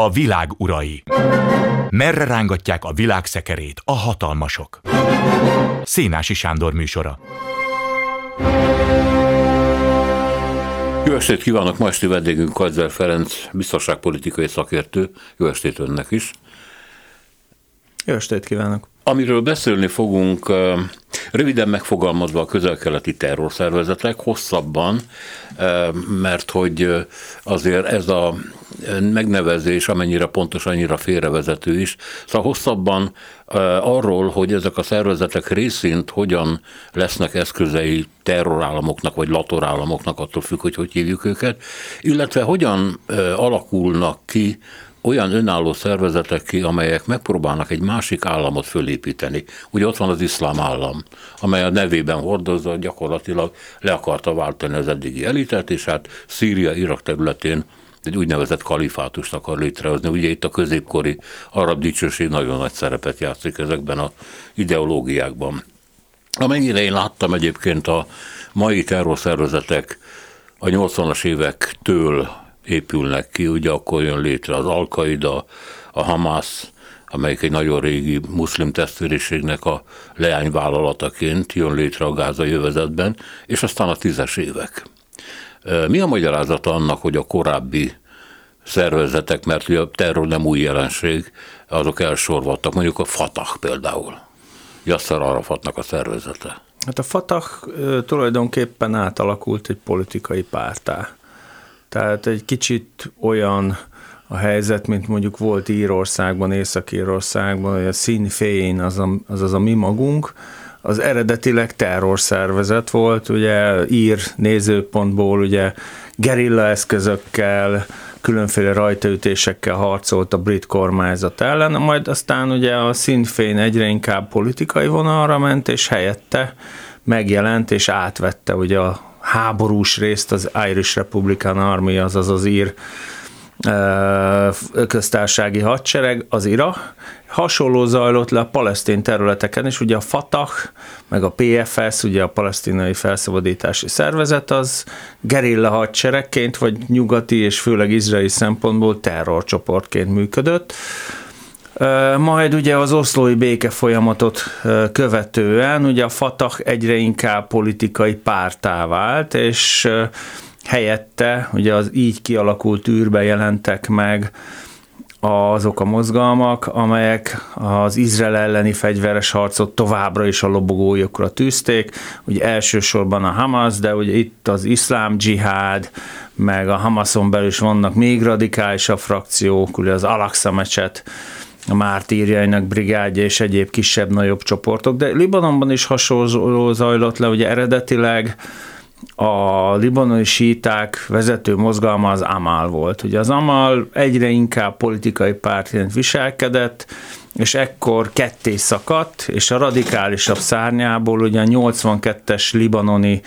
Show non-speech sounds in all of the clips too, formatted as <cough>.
A világ urai. Merre rángatják a világ szekerét a hatalmasok? Szénási Sándor műsora. Jó estét kívánok! Ma esti vendégünk Kajzer Ferenc, biztonságpolitikai szakértő. Jó estét önnek is! Jó estét kívánok! Amiről beszélni fogunk, röviden megfogalmazva a közel-keleti terrorszervezetek, hosszabban, mert hogy azért ez a megnevezés, amennyire pontos, annyira félrevezető is. Szóval hosszabban arról, hogy ezek a szervezetek részint hogyan lesznek eszközei terrorállamoknak, vagy latorállamoknak, attól függ, hogy hogy hívjuk őket, illetve hogyan alakulnak ki olyan önálló szervezetek ki, amelyek megpróbálnak egy másik államot fölépíteni. Ugye ott van az iszlám állam, amely a nevében hordozza, gyakorlatilag le akarta váltani az eddigi elitet, és hát Szíria, Irak területén egy úgynevezett kalifátust akar létrehozni. Ugye itt a középkori arab dicsőség nagyon nagy szerepet játszik ezekben a ideológiákban. Amennyire én láttam egyébként a mai terrorszervezetek a 80-as évektől épülnek ki, ugye akkor jön létre az Al-Qaida, a Hamas, amelyik egy nagyon régi muszlim testvériségnek a leányvállalataként jön létre a gázai övezetben, és aztán a tízes évek. Mi a magyarázata annak, hogy a korábbi szervezetek, mert ugye a terror nem új jelenség, azok elsorvadtak, mondjuk a Fatah például, Yasser Arafatnak a szervezete. Hát a Fatah tulajdonképpen átalakult egy politikai pártá. Tehát egy kicsit olyan a helyzet, mint mondjuk volt Írországban, Észak-Írországban, hogy a Sinn Féin, az, a, az az a mi magunk, az eredetileg terrorszervezet volt, ugye ír nézőpontból ugye gerilla eszközökkel, különféle rajtaütésekkel harcolt a brit kormányzat ellen, majd aztán ugye a Sinn egyre inkább politikai vonalra ment, és helyette megjelent és átvette ugye a háborús részt az Irish Republican Army, azaz az ír köztársasági hadsereg, az IRA. Hasonló zajlott le a palesztin területeken is, ugye a Fatah, meg a PFS, ugye a palesztinai felszabadítási szervezet, az gerilla hadseregként, vagy nyugati és főleg izraeli szempontból terrorcsoportként működött. Majd ugye az oszlói béke folyamatot követően ugye a Fatah egyre inkább politikai pártá vált, és helyette ugye az így kialakult űrbe jelentek meg azok a mozgalmak, amelyek az Izrael elleni fegyveres harcot továbbra is a lobogójukra tűzték. Ugye elsősorban a Hamas, de ugye itt az iszlám dzsihád, meg a Hamason belül is vannak még radikálisabb frakciók, ugye az Al-Aqsa mecset, a mártírjainak brigádja és egyéb kisebb-nagyobb csoportok, de Libanonban is hasonló zajlott le, ugye eredetileg a libanoni síták vezető mozgalma az Amal volt. Ugye az Amal egyre inkább politikai pártként viselkedett, és ekkor ketté szakadt, és a radikálisabb szárnyából ugye a 82-es libanoni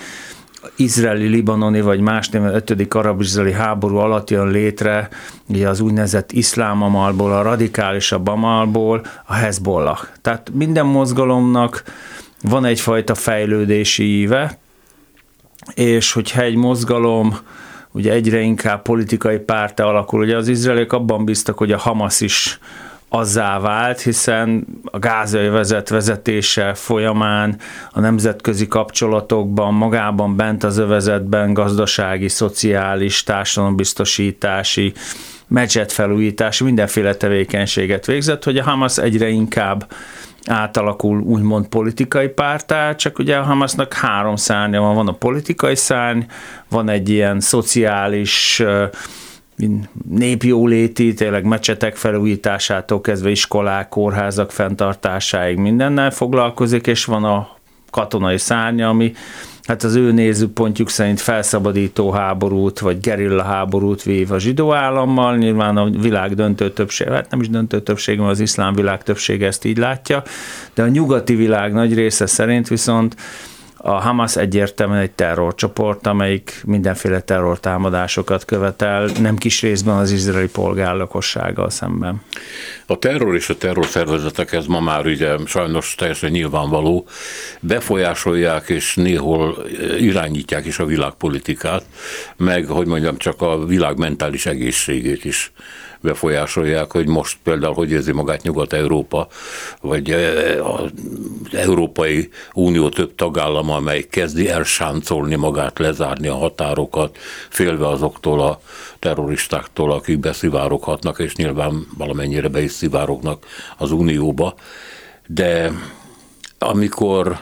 izraeli-libanoni vagy más néven 5. arab-izraeli háború alatt jön létre ugye az úgynevezett iszlám amalból, a radikálisabb amalból a Hezbollah. Tehát minden mozgalomnak van egyfajta fejlődési íve, és hogyha egy mozgalom ugye egyre inkább politikai párta alakul, ugye az izraeliek abban bíztak, hogy a Hamas is azzá vált, hiszen a gázai vezet vezetése folyamán a nemzetközi kapcsolatokban, magában bent az övezetben gazdasági, szociális, társadalombiztosítási, mecsetfelújítási, mindenféle tevékenységet végzett, hogy a Hamas egyre inkább átalakul úgymond politikai pártá, csak ugye a Hamasnak három szárnya van, van a politikai szárny, van egy ilyen szociális népjóléti, tényleg mecsetek felújításától kezdve iskolák, kórházak fenntartásáig mindennel foglalkozik, és van a katonai szárnya, ami hát az ő nézőpontjuk szerint felszabadító háborút, vagy gerilla háborút vív a zsidó állammal, nyilván a világ döntő többség, hát nem is döntő többség, mert az iszlám világ többsége ezt így látja, de a nyugati világ nagy része szerint viszont A Hamas egyértelműen egy terrorcsoport, amelyik mindenféle terrortámadásokat követel, nem kis részben az izraeli polgárlakossággal szemben. A terror és a terrorszervezetek, ez ma már ugye sajnos teljesen nyilvánvaló, befolyásolják és néhol irányítják is a világpolitikát, meg, hogy mondjam, csak a világ mentális egészségét is befolyásolják, hogy most például hogy érzi magát Nyugat-Európa, vagy az Európai Unió több tagállama, amely kezdi elsáncolni magát, lezárni a határokat, félve azoktól a terroristáktól, akik beszivároghatnak, és nyilván valamennyire be is szivárognak az Unióba. De amikor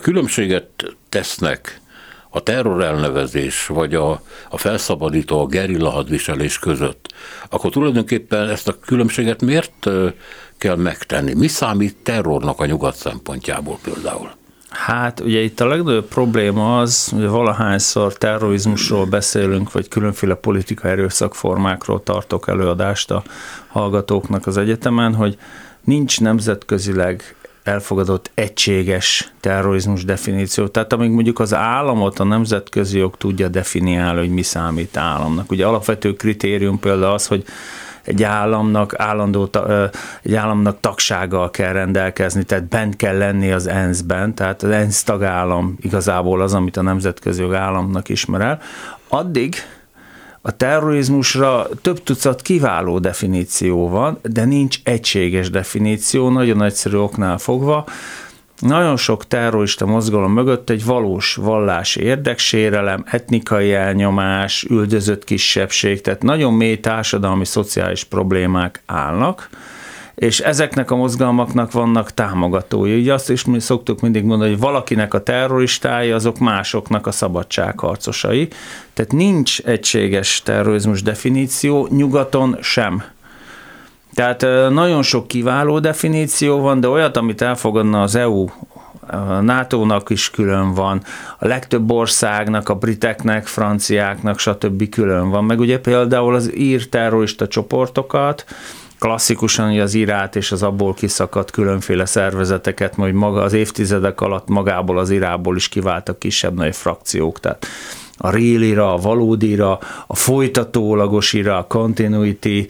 különbséget tesznek a terror elnevezés, vagy a, a felszabadító, a gerilla hadviselés között, akkor tulajdonképpen ezt a különbséget miért kell megtenni? Mi számít terrornak a nyugat szempontjából például? Hát ugye itt a legnagyobb probléma az, hogy valahányszor terrorizmusról beszélünk, vagy különféle politika erőszakformákról tartok előadást a hallgatóknak az egyetemen, hogy nincs nemzetközileg elfogadott egységes terrorizmus definíció. Tehát amíg mondjuk az államot a nemzetközi jog tudja definiálni, hogy mi számít államnak. Ugye alapvető kritérium például az, hogy egy államnak állandó, egy államnak tagsággal kell rendelkezni, tehát bent kell lenni az ENSZ-ben, tehát az ENSZ tagállam igazából az, amit a nemzetközi jog államnak ismer el. Addig a terrorizmusra több tucat kiváló definíció van, de nincs egységes definíció, nagyon egyszerű oknál fogva. Nagyon sok terrorista mozgalom mögött egy valós vallási érdeksérelem, etnikai elnyomás, üldözött kisebbség, tehát nagyon mély társadalmi, szociális problémák állnak és ezeknek a mozgalmaknak vannak támogatói. Így azt is mi szoktuk mindig mondani, hogy valakinek a terroristái, azok másoknak a szabadságharcosai. Tehát nincs egységes terrorizmus definíció, nyugaton sem. Tehát nagyon sok kiváló definíció van, de olyat, amit elfogadna az EU, a NATO-nak is külön van, a legtöbb országnak, a briteknek, franciáknak, stb. külön van. Meg ugye például az ír terrorista csoportokat, klasszikusan az irát és az abból kiszakadt különféle szervezeteket, majd maga az évtizedek alatt magából az irából is kiváltak kisebb-nagy frakciók, tehát a real ira, a valódi ira, a folytatólagos ira, a continuity,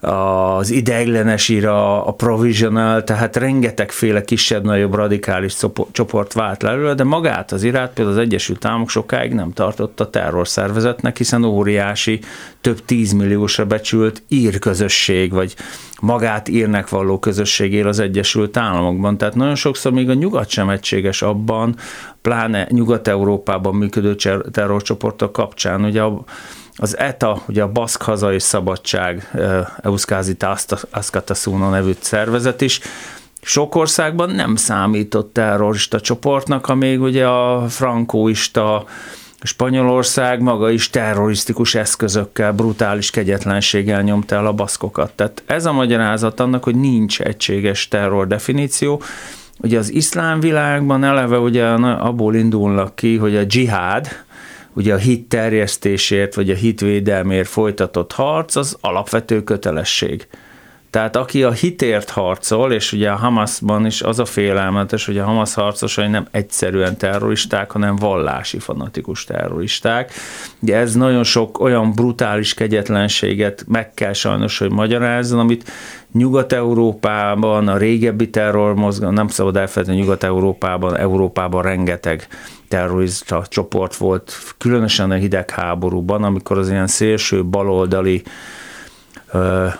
az ideiglenes ira, a provisional, tehát rengetegféle kisebb-nagyobb radikális csoport vált le de magát az irát például az Egyesült Államok sokáig nem tartotta terrorszervezetnek, hiszen óriási, több tízmilliósra becsült ír közösség, vagy magát írnek valló közösség él az Egyesült Államokban. Tehát nagyon sokszor még a nyugat sem egységes abban, pláne Nyugat-Európában működő terrorcsoportok kapcsán. Ugye a az ETA, ugye a Baszk Haza és Szabadság, Euszkázi Aszkatasuna nevű szervezet is, sok országban nem számított terrorista csoportnak, amíg ugye a frankóista Spanyolország maga is terrorisztikus eszközökkel, brutális kegyetlenséggel nyomta el a baszkokat. Tehát ez a magyarázat annak, hogy nincs egységes terror definíció. Ugye az iszlám világban eleve ugye abból indulnak ki, hogy a dzsihád, ugye a hit terjesztésért, vagy a hitvédelmért folytatott harc, az alapvető kötelesség. Tehát aki a hitért harcol, és ugye a Hamasban is az a félelmetes, hogy a Hamas harcosai nem egyszerűen terroristák, hanem vallási fanatikus terroristák. Ugye ez nagyon sok olyan brutális kegyetlenséget meg kell sajnos, hogy magyarázzon, amit Nyugat-Európában, a régebbi terrormozgalom, nem szabad elfelejteni, Nyugat-Európában, Európában rengeteg terrorista csoport volt, különösen a hidegháborúban, amikor az ilyen szélső baloldali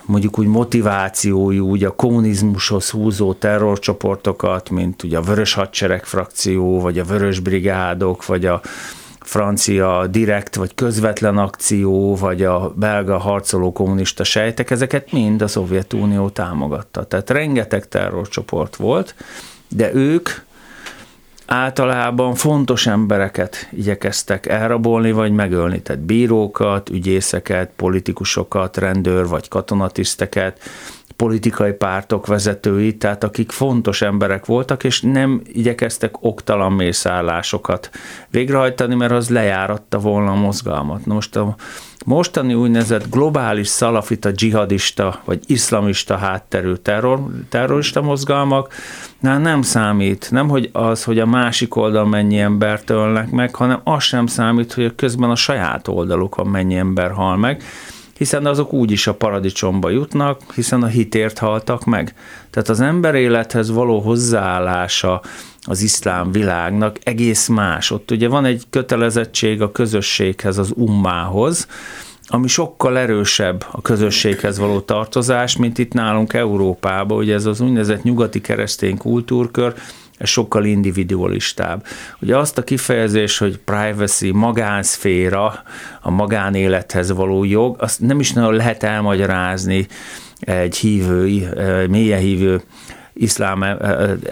mondjuk úgy motivációjú, ugye a kommunizmushoz húzó terrorcsoportokat, mint ugye a Vörös Hadsereg frakció, vagy a Vörös Brigádok, vagy a francia direkt vagy közvetlen akció, vagy a belga harcoló kommunista sejtek, ezeket mind a Szovjetunió támogatta. Tehát rengeteg terrorcsoport volt, de ők általában fontos embereket igyekeztek elrabolni vagy megölni, tehát bírókat, ügyészeket, politikusokat, rendőr vagy katonatiszteket, politikai pártok vezetői, tehát akik fontos emberek voltak, és nem igyekeztek oktalan mészállásokat végrehajtani, mert az lejáratta volna a mozgalmat. Most a mostani úgynevezett globális szalafita, dzsihadista vagy iszlamista hátterű terror, terrorista mozgalmak na, nem számít. Nem hogy az, hogy a másik oldal mennyi embert ölnek meg, hanem az sem számít, hogy közben a saját oldalukon mennyi ember hal meg hiszen azok úgy is a paradicsomba jutnak, hiszen a hitért haltak meg. Tehát az ember élethez való hozzáállása az iszlám világnak egész más. Ott ugye van egy kötelezettség a közösséghez, az ummához, ami sokkal erősebb a közösséghez való tartozás, mint itt nálunk Európában, ugye ez az úgynevezett nyugati keresztény kultúrkör, ez sokkal individualistább. Ugye azt a kifejezés, hogy privacy, magánszféra, a magánélethez való jog, azt nem is nagyon lehet elmagyarázni egy hívő, mélyen hívő iszlám,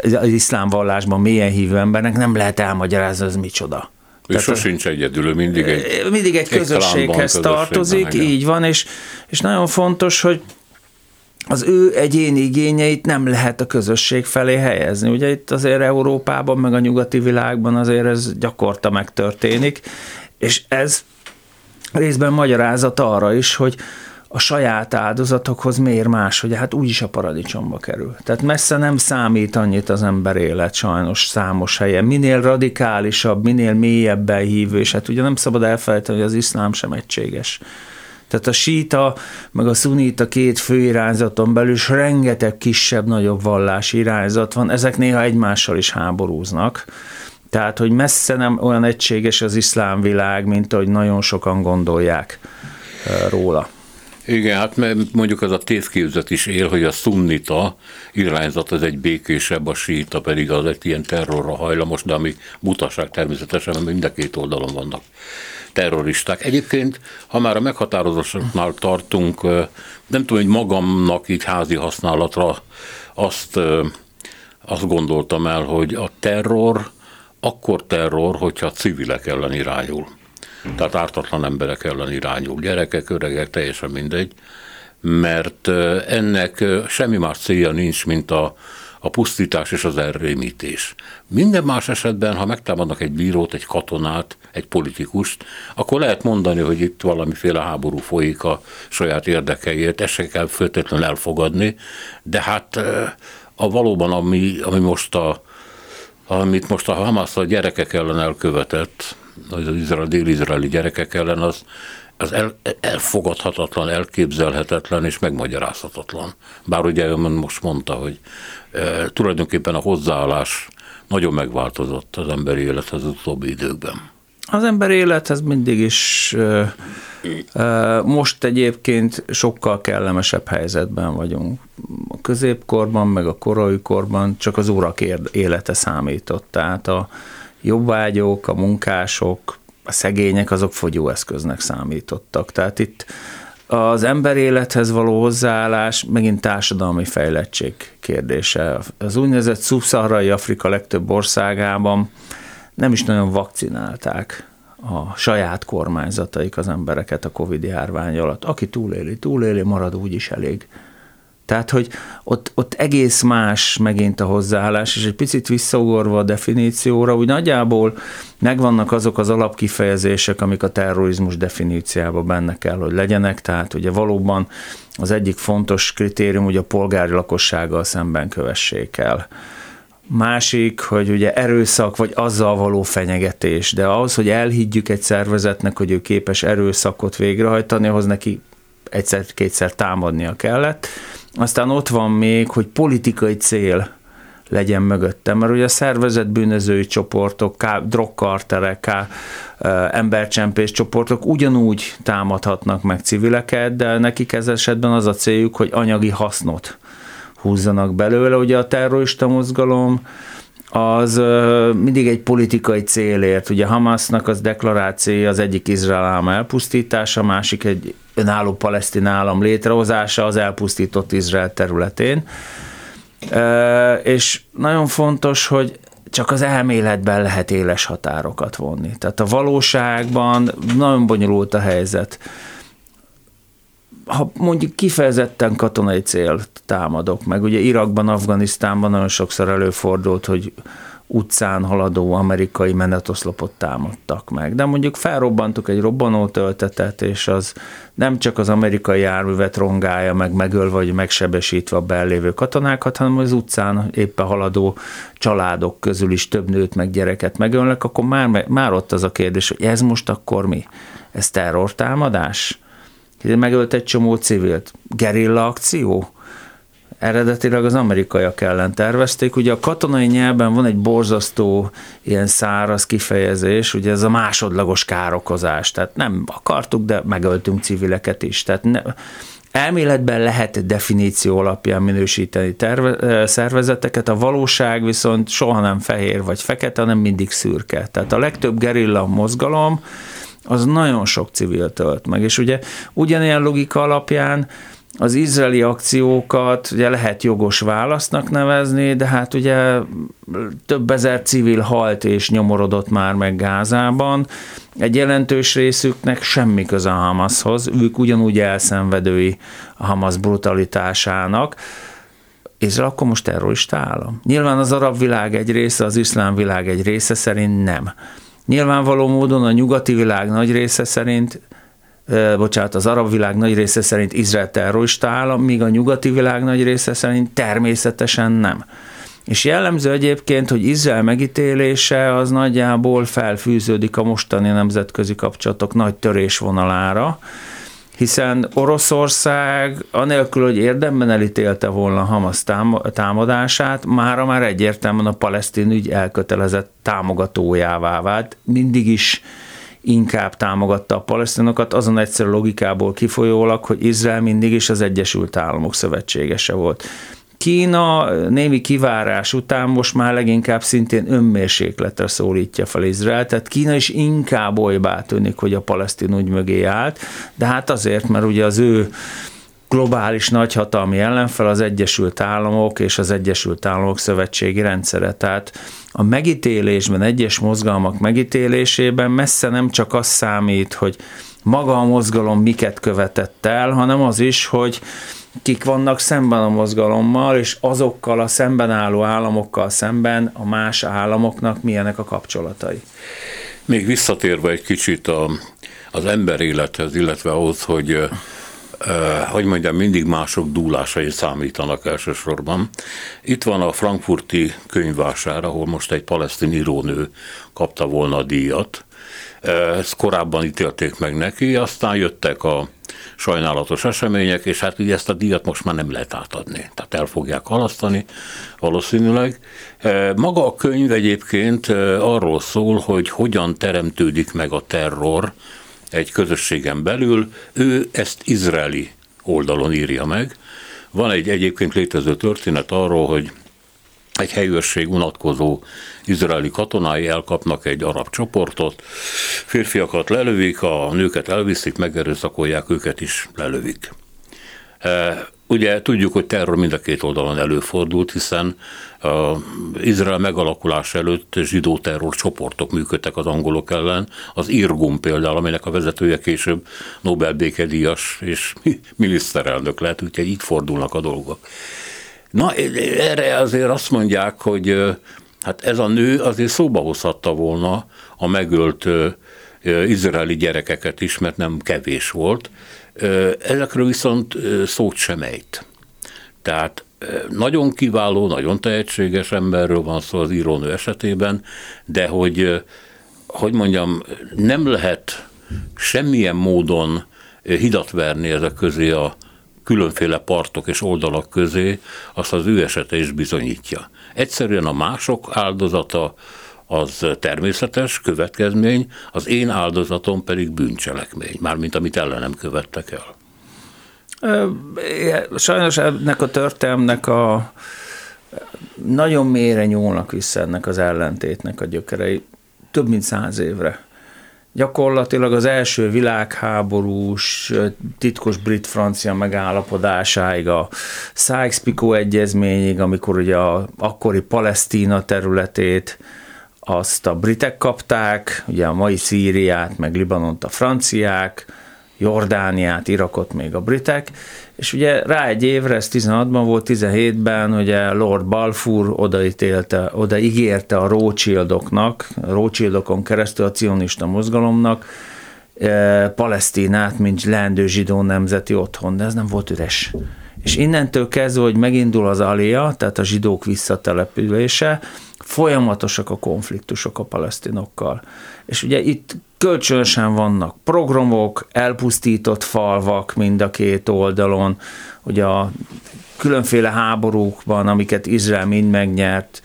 az iszlám vallásban mélyen hívő embernek nem lehet elmagyarázni, az micsoda. Ő sosincs egyedül, mindig egy, mindig egy közösséghez tartozik, így van, és, és nagyon fontos, hogy az ő egyéni igényeit nem lehet a közösség felé helyezni. Ugye itt azért Európában, meg a nyugati világban azért ez gyakorta megtörténik, és ez részben magyarázat arra is, hogy a saját áldozatokhoz miért más, hogy hát úgyis a paradicsomba kerül. Tehát messze nem számít annyit az ember élet sajnos számos helyen. Minél radikálisabb, minél mélyebben hívő, és hát ugye nem szabad elfelejteni, hogy az iszlám sem egységes. Tehát a síta, meg a szunita két fő irányzaton belül is rengeteg kisebb, nagyobb vallási irányzat van, ezek néha egymással is háborúznak. Tehát, hogy messze nem olyan egységes az iszlám világ, mint ahogy nagyon sokan gondolják róla. Igen, hát mondjuk az a tévképzet is él, hogy a szunnita irányzat az egy békésebb, a síta pedig az egy ilyen terrorra hajlamos, de ami butaság természetesen, mert mind a két oldalon vannak terroristák. Egyébként, ha már a meghatározásoknál tartunk, nem tudom, hogy magamnak így házi használatra azt, azt gondoltam el, hogy a terror akkor terror, hogyha civilek ellen irányul. Tehát ártatlan emberek ellen irányul. Gyerekek, öregek, teljesen mindegy. Mert ennek semmi más célja nincs, mint a, a pusztítás és az elrémítés. Minden más esetben, ha megtámadnak egy bírót, egy katonát, egy politikust, akkor lehet mondani, hogy itt valamiféle háború folyik a saját érdekeiért, ezt se kell föltétlenül elfogadni, de hát a valóban, ami, ami most a, amit most a Hamas a gyerekek ellen elkövetett, az izrael, dél-izraeli gyerekek ellen, az, az el, elfogadhatatlan, elképzelhetetlen és megmagyarázhatatlan. Bár ugye ön most mondta, hogy e, tulajdonképpen a hozzáállás nagyon megváltozott az emberi élethez az utóbbi időkben. Az ember élethez mindig is most egyébként sokkal kellemesebb helyzetben vagyunk. A középkorban, meg a korai korban csak az urak élete számított. Tehát a jobbágyok, a munkások, a szegények, azok fogyóeszköznek számítottak. Tehát itt az ember élethez való hozzáállás megint társadalmi fejlettség kérdése. Az úgynevezett szubszaharai Afrika legtöbb országában nem is nagyon vakcinálták a saját kormányzataik az embereket a Covid járvány alatt. Aki túléli, túléli, marad úgyis elég. Tehát, hogy ott, ott egész más megint a hozzáállás, és egy picit visszaugorva a definícióra, úgy nagyjából megvannak azok az alapkifejezések, amik a terrorizmus definíciában benne kell, hogy legyenek, tehát ugye valóban az egyik fontos kritérium, hogy a polgári lakossággal szemben kövessék el. Másik, hogy ugye erőszak, vagy azzal való fenyegetés, de ahhoz, hogy elhiggyük egy szervezetnek, hogy ő képes erőszakot végrehajtani, ahhoz neki egyszer-kétszer támadnia kellett. Aztán ott van még, hogy politikai cél legyen mögöttem, mert ugye a szervezet bűnözői csoportok, drogkarterek, ká, csoportok ugyanúgy támadhatnak meg civileket, de nekik ez esetben az a céljuk, hogy anyagi hasznot húzzanak belőle. Ugye a terrorista mozgalom az mindig egy politikai célért. Ugye Hamasnak az deklaráció az egyik Izrael állam elpusztítása, a másik egy önálló palesztin állam létrehozása az elpusztított Izrael területén. És nagyon fontos, hogy csak az elméletben lehet éles határokat vonni. Tehát a valóságban nagyon bonyolult a helyzet ha mondjuk kifejezetten katonai célt támadok meg, ugye Irakban, Afganisztánban nagyon sokszor előfordult, hogy utcán haladó amerikai menetoszlopot támadtak meg. De mondjuk felrobbantuk egy robbanó töltetet, és az nem csak az amerikai járművet rongálja meg, megöl vagy megsebesítve a bellévő katonákat, hanem az utcán éppen haladó családok közül is több nőt meg gyereket megölnek, akkor már, már ott az a kérdés, hogy ez most akkor mi? Ez terrortámadás? Megölt egy csomó civilt. Gerilla akció? Eredetileg az amerikaiak ellen tervezték. Ugye a katonai nyelven van egy borzasztó ilyen száraz kifejezés, ugye ez a másodlagos károkozás. Tehát nem akartuk, de megöltünk civileket is. Tehát ne, elméletben lehet definíció alapján minősíteni terve, szervezeteket, a valóság viszont soha nem fehér vagy fekete, hanem mindig szürke. Tehát a legtöbb gerilla mozgalom az nagyon sok civil tölt meg, és ugye ugyanilyen logika alapján az izraeli akciókat ugye lehet jogos válasznak nevezni, de hát ugye több ezer civil halt és nyomorodott már meg Gázában. Egy jelentős részüknek semmi köze a Hamashoz, ők ugyanúgy elszenvedői a Hamas brutalitásának. Izrael akkor most terrorista állam. Nyilván az arab világ egy része, az iszlám világ egy része szerint nem. Nyilvánvaló módon a nyugati világ nagy része szerint bocsánat, az arab világ nagy része szerint Izrael terrorista állam, míg a nyugati világ nagy része szerint természetesen nem. És jellemző egyébként, hogy Izrael megítélése az nagyjából felfűződik a mostani nemzetközi kapcsolatok nagy törésvonalára, hiszen Oroszország anélkül, hogy érdemben elítélte volna Hamas támadását, mára már egyértelműen a palesztin ügy elkötelezett támogatójává vált. Mindig is inkább támogatta a palesztinokat, azon egyszerű logikából kifolyólag, hogy Izrael mindig is az Egyesült Államok szövetségese volt. Kína némi kivárás után most már leginkább szintén önmérsékletre szólítja fel Izrael, tehát Kína is inkább olybá tűnik, hogy a palesztin úgy mögé állt, de hát azért, mert ugye az ő globális nagyhatalmi ellenfel az Egyesült Államok és az Egyesült Államok szövetségi rendszere. Tehát a megítélésben, egyes mozgalmak megítélésében messze nem csak az számít, hogy maga a mozgalom miket követett el, hanem az is, hogy kik vannak szemben a mozgalommal, és azokkal a szemben álló államokkal szemben a más államoknak milyenek a kapcsolatai. Még visszatérve egy kicsit a, az ember élethez, illetve ahhoz, hogy hogy mondjam, mindig mások dúlásai számítanak elsősorban. Itt van a frankfurti könyvvásár, ahol most egy palesztin írónő kapta volna a díjat. Ezt korábban ítélték meg neki, aztán jöttek a sajnálatos események, és hát ugye ezt a díjat most már nem lehet átadni. Tehát el fogják halasztani valószínűleg. Maga a könyv egyébként arról szól, hogy hogyan teremtődik meg a terror, egy közösségen belül, ő ezt izraeli oldalon írja meg. Van egy egyébként létező történet arról, hogy egy helyőrség unatkozó izraeli katonái elkapnak egy arab csoportot, férfiakat lelövik, a nőket elviszik, megerőszakolják, őket is lelövik. Ugye tudjuk, hogy terror mind a két oldalon előfordult, hiszen a Izrael megalakulás előtt zsidó terror csoportok működtek az angolok ellen. Az Irgun például, aminek a vezetője később Nobel békedíjas és <laughs> miniszterelnök lett, úgyhogy így fordulnak a dolgok. Na, erre azért azt mondják, hogy hát ez a nő azért szóba hozhatta volna a megölt izraeli gyerekeket is, mert nem kevés volt, Ezekről viszont szót sem ejt. Tehát nagyon kiváló, nagyon tehetséges emberről van szó az írónő esetében, de hogy, hogy mondjam, nem lehet semmilyen módon hidat verni ezek közé a különféle partok és oldalak közé, azt az ő esete is bizonyítja. Egyszerűen a mások áldozata, az természetes következmény, az én áldozatom pedig bűncselekmény, mármint amit ellenem követtek el. Sajnos ennek a történelmnek a nagyon mélyre nyúlnak vissza ennek az ellentétnek a gyökerei, több mint száz évre. Gyakorlatilag az első világháborús titkos brit-francia megállapodásáig, a Sykes-Picot egyezményig, amikor ugye a akkori Palesztína területét azt a britek kapták, ugye a mai Szíriát, meg Libanont a franciák, Jordániát, Irakot még a britek, és ugye rá egy évre, ez 16-ban volt, 17-ben ugye Lord Balfour odaítélte, odaígérte a Rothschildoknak, Rothschildokon keresztül a cionista mozgalomnak, e, Palesztinát, mint leendő zsidó nemzeti otthon, de ez nem volt üres. És innentől kezdve, hogy megindul az alia, tehát a zsidók visszatelepülése, folyamatosak a konfliktusok a palesztinokkal. És ugye itt kölcsönösen vannak programok, elpusztított falvak mind a két oldalon, ugye a különféle háborúkban, amiket Izrael mind megnyert,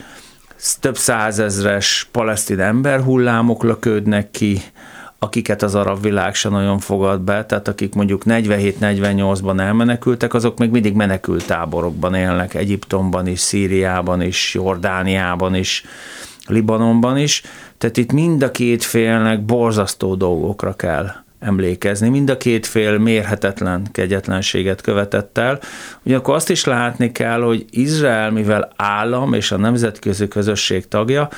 több százezres palesztin emberhullámok löködnek ki, akiket az arab világ se nagyon fogad be, tehát akik mondjuk 47-48-ban elmenekültek, azok még mindig menekült táborokban élnek, Egyiptomban is, Szíriában is, Jordániában is, Libanonban is, tehát itt mind a két félnek borzasztó dolgokra kell emlékezni. Mind a két fél mérhetetlen kegyetlenséget követett el. Ugyanakkor azt is látni kell, hogy Izrael, mivel állam és a nemzetközi közösség tagja,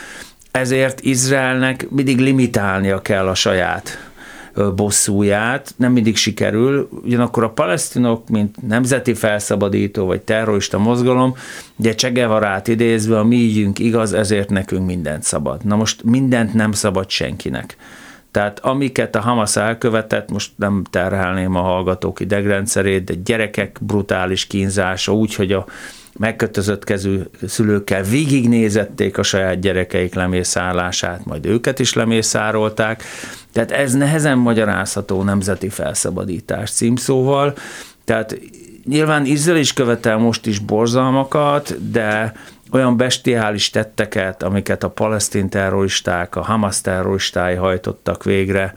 ezért Izraelnek mindig limitálnia kell a saját bosszúját, nem mindig sikerül, ugyanakkor a palesztinok, mint nemzeti felszabadító vagy terrorista mozgalom, ugye Csegevarát idézve, a mi ígyünk igaz, ezért nekünk mindent szabad. Na most mindent nem szabad senkinek. Tehát amiket a Hamas elkövetett, most nem terhelném a hallgatók idegrendszerét, de gyerekek brutális kínzása úgy, hogy a megkötözött kezű szülőkkel végignézették a saját gyerekeik lemészárlását, majd őket is lemészárolták. Tehát ez nehezen magyarázható nemzeti felszabadítás címszóval. Tehát nyilván Izrael is követel most is borzalmakat, de olyan bestiális tetteket, amiket a palesztin terroristák, a Hamas terroristái hajtottak végre,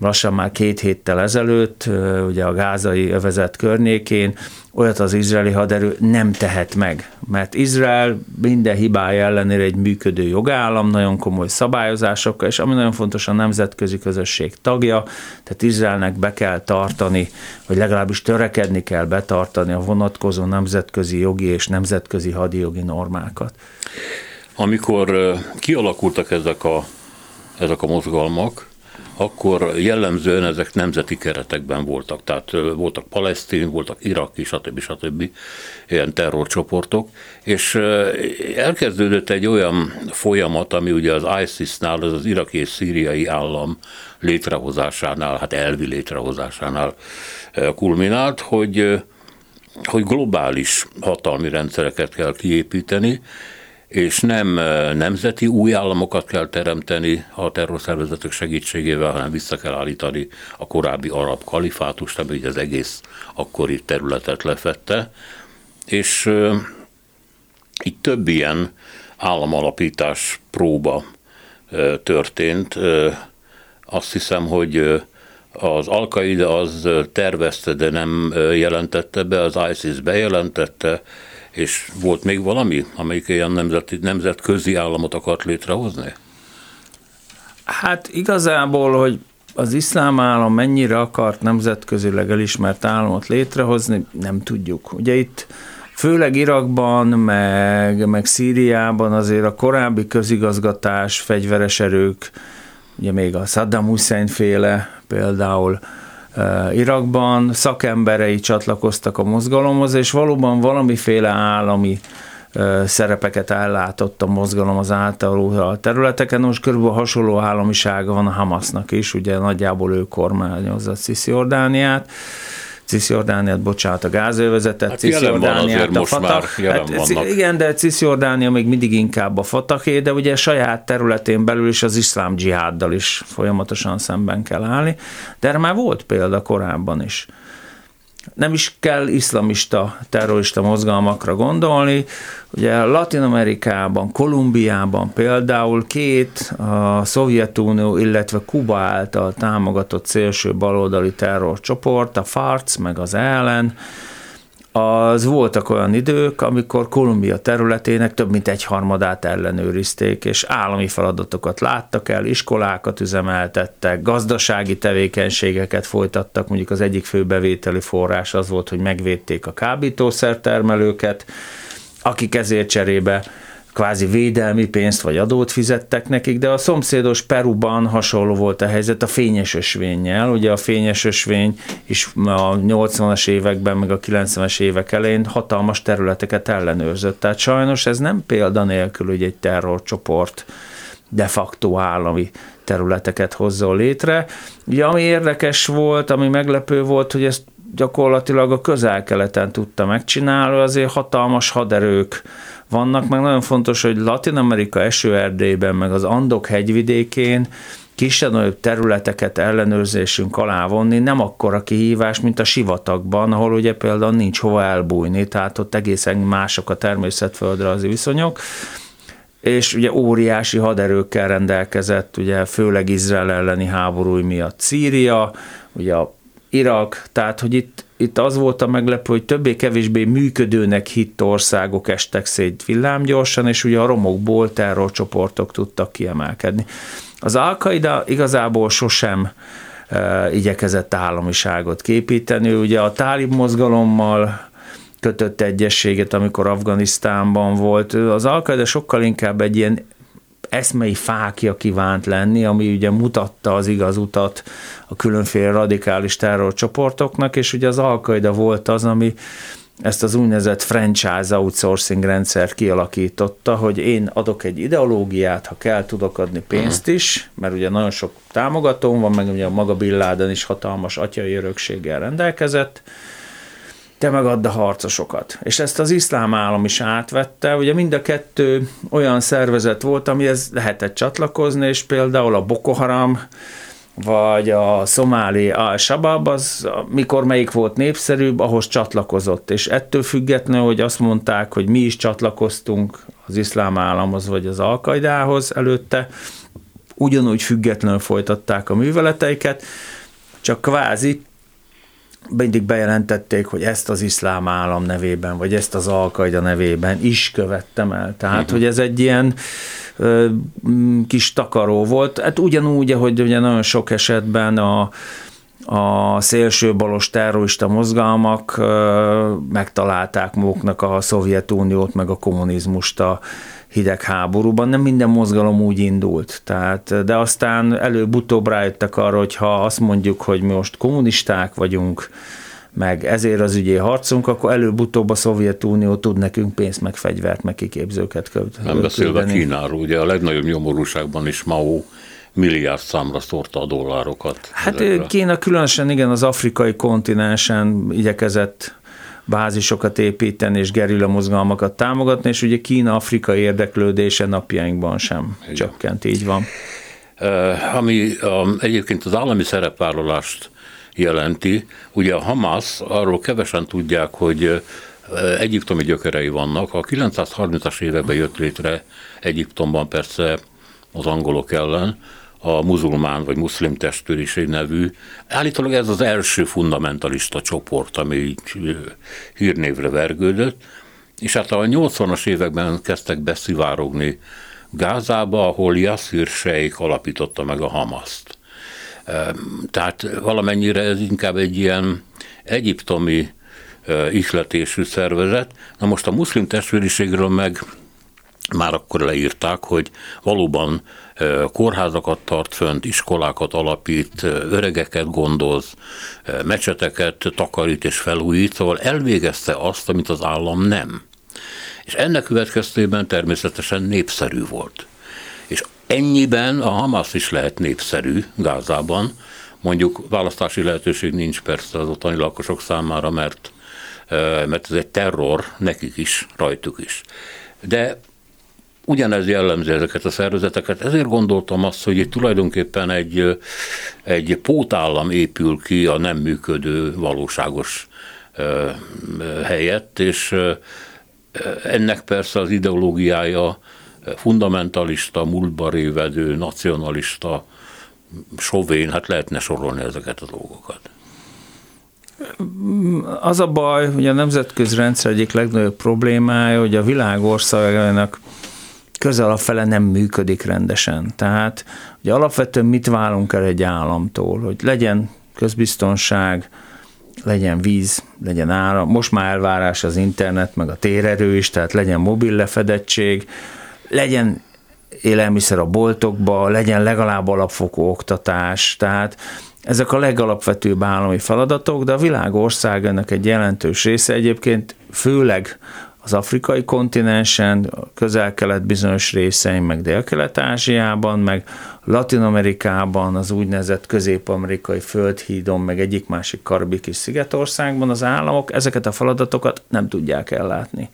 lassan már két héttel ezelőtt, ugye a gázai övezet környékén, olyat az izraeli haderő nem tehet meg, mert Izrael minden hibája ellenére egy működő jogállam, nagyon komoly szabályozásokkal, és ami nagyon fontos, a nemzetközi közösség tagja, tehát Izraelnek be kell tartani, vagy legalábbis törekedni kell betartani a vonatkozó nemzetközi jogi és nemzetközi hadijogi normákat. Amikor kialakultak ezek a, ezek a mozgalmak, akkor jellemzően ezek nemzeti keretekben voltak, tehát voltak palesztin, voltak iraki, stb. stb. ilyen terrorcsoportok, és elkezdődött egy olyan folyamat, ami ugye az ISIS-nál, az az iraki és szíriai állam létrehozásánál, hát elvi létrehozásánál kulminált, hogy hogy globális hatalmi rendszereket kell kiépíteni, és nem nemzeti új államokat kell teremteni a terrorszervezetek segítségével, hanem vissza kell állítani a korábbi arab kalifátust, ami az egész akkori területet lefette, és itt több ilyen államalapítás próba történt. Azt hiszem, hogy az al az tervezte, de nem jelentette be, az ISIS bejelentette, és volt még valami, amelyik ilyen nemzeti, nemzetközi államot akart létrehozni? Hát igazából, hogy az iszlám állam mennyire akart nemzetközileg elismert államot létrehozni, nem tudjuk. Ugye itt főleg Irakban, meg, meg Szíriában azért a korábbi közigazgatás, fegyveres erők, ugye még a Saddam Hussein féle például Irakban, szakemberei csatlakoztak a mozgalomhoz, és valóban valamiféle állami szerepeket ellátott a mozgalom az által a területeken. Most körülbelül hasonló államisága van a Hamasnak is, ugye nagyjából ő kormányozza Cisziordániát. Cisziordániát, bocsánat, a gázövezetet, hát Cisziordániát, a Fatah. Hát, igen, de Cisziordánia még mindig inkább a Fatahé, de ugye saját területén belül is az iszlám dzsiháddal is folyamatosan szemben kell állni. De erre már volt példa korábban is nem is kell iszlamista, terrorista mozgalmakra gondolni. Ugye Latin Amerikában, Kolumbiában például két a Szovjetunió, illetve Kuba által támogatott szélső baloldali terrorcsoport, a FARC meg az ellen, az voltak olyan idők, amikor Kolumbia területének több mint egy harmadát ellenőrizték, és állami feladatokat láttak el, iskolákat üzemeltettek, gazdasági tevékenységeket folytattak, mondjuk az egyik fő bevételi forrás az volt, hogy megvédték a kábítószertermelőket, akik ezért cserébe kvázi védelmi pénzt vagy adót fizettek nekik, de a szomszédos Peruban hasonló volt a helyzet a fényes ösvényel. Ugye a fényes ösvény is a 80-as években, meg a 90-es évek elején hatalmas területeket ellenőrzött. Tehát sajnos ez nem példa nélkül, hogy egy terrorcsoport de facto állami területeket hozzon létre. Ugye, ami érdekes volt, ami meglepő volt, hogy ezt gyakorlatilag a közel-keleten tudta megcsinálni, azért hatalmas haderők vannak, meg nagyon fontos, hogy Latin Amerika esőerdélyben, meg az Andok hegyvidékén kisebb-nagyobb területeket ellenőrzésünk alá vonni nem akkora kihívás, mint a sivatagban, ahol ugye például nincs hova elbújni, tehát ott egészen mások a az viszonyok. És ugye óriási haderőkkel rendelkezett, ugye főleg Izrael elleni háború miatt Szíria, ugye a Irak, tehát hogy itt, itt az volt a meglepő, hogy többé-kevésbé működőnek hitt országok estek szét villámgyorsan, és ugye a romokból terrorcsoportok tudtak kiemelkedni. Az al igazából sosem e, igyekezett államiságot képíteni, ugye a tálib mozgalommal kötött egyességet, amikor Afganisztánban volt. Az al sokkal inkább egy ilyen eszmei fákja kívánt lenni, ami ugye mutatta az igaz utat a különféle radikális terrorcsoportoknak, és ugye az al volt az, ami ezt az úgynevezett franchise outsourcing rendszert kialakította, hogy én adok egy ideológiát, ha kell, tudok adni pénzt is, mert ugye nagyon sok támogatóm van, meg ugye a maga Bill Laden is hatalmas atyai örökséggel rendelkezett, te megadd a harcosokat. És ezt az iszlám állam is átvette, ugye mind a kettő olyan szervezet volt, amihez lehetett csatlakozni, és például a Boko Haram, vagy a szomáli al-Shabaab, az mikor melyik volt népszerűbb, ahhoz csatlakozott. És ettől függetlenül, hogy azt mondták, hogy mi is csatlakoztunk az iszlám államhoz, vagy az alkaidához előtte, ugyanúgy függetlenül folytatták a műveleteiket, csak kvázi mindig bejelentették, hogy ezt az iszlám állam nevében, vagy ezt az alkaida nevében is követtem el. Tehát, uh-huh. hogy ez egy ilyen ö, kis takaró volt. Hát ugyanúgy, hogy ugye nagyon sok esetben a, a szélsőbalos terrorista mozgalmak ö, megtalálták maguknak a Szovjetuniót, meg a kommunizmust a hidegháborúban, nem minden mozgalom úgy indult. Tehát, de aztán előbb-utóbb rájöttek arra, hogy ha azt mondjuk, hogy mi most kommunisták vagyunk, meg ezért az ügyé harcunk, akkor előbb-utóbb a Szovjetunió tud nekünk pénzt, meg fegyvert, meg kiképzőket költ. Nem beszélve Kínáról, ugye a legnagyobb nyomorúságban is Mao milliárd számra szórta a dollárokat. Hát ezekre. Kína különösen igen az afrikai kontinensen igyekezett bázisokat építeni és gerilla mozgalmakat támogatni, és ugye Kína-Afrika érdeklődése napjainkban sem Igen. csökkent, így van. Ami egyébként az állami szerepvállalást jelenti, ugye a Hamas, arról kevesen tudják, hogy egyiptomi gyökerei vannak. A 930-as években jött létre Egyiptomban persze az angolok ellen, a muzulmán vagy muszlim testvériség nevű. Állítólag ez az első fundamentalista csoport, ami így hírnévre vergődött, és hát a 80-as években kezdtek beszivárogni Gázába, ahol Yassir Sheikh alapította meg a Hamaszt. Tehát valamennyire ez inkább egy ilyen egyiptomi ihletésű szervezet. Na most a muszlim testvériségről meg már akkor leírták, hogy valóban kórházakat tart fönt, iskolákat alapít, öregeket gondoz, mecseteket takarít és felújít, szóval elvégezte azt, amit az állam nem. És ennek következtében természetesen népszerű volt. És ennyiben a Hamas is lehet népszerű Gázában, mondjuk választási lehetőség nincs persze az ottani lakosok számára, mert, mert ez egy terror nekik is, rajtuk is. De Ugyanez jellemzi ezeket a szervezeteket, ezért gondoltam azt, hogy itt tulajdonképpen egy, egy pótállam épül ki a nem működő valóságos helyett, és ennek persze az ideológiája fundamentalista, múltba révedő, nacionalista, sovén, hát lehetne sorolni ezeket a dolgokat. Az a baj, hogy a nemzetközi rendszer egyik legnagyobb problémája, hogy a világ országainak közel a fele nem működik rendesen. Tehát ugye alapvetően mit válunk el egy államtól, hogy legyen közbiztonság, legyen víz, legyen áram, most már elvárás az internet, meg a térerő is, tehát legyen mobil lefedettség, legyen élelmiszer a boltokba, legyen legalább alapfokú oktatás, tehát ezek a legalapvetőbb állami feladatok, de a világ országának egy jelentős része egyébként főleg az afrikai kontinensen, közel-kelet bizonyos részein, meg dél-kelet-ázsiában, meg Latin-Amerikában, az úgynevezett közép-amerikai földhídon, meg egyik másik karibiki szigetországban az államok ezeket a feladatokat nem tudják ellátni.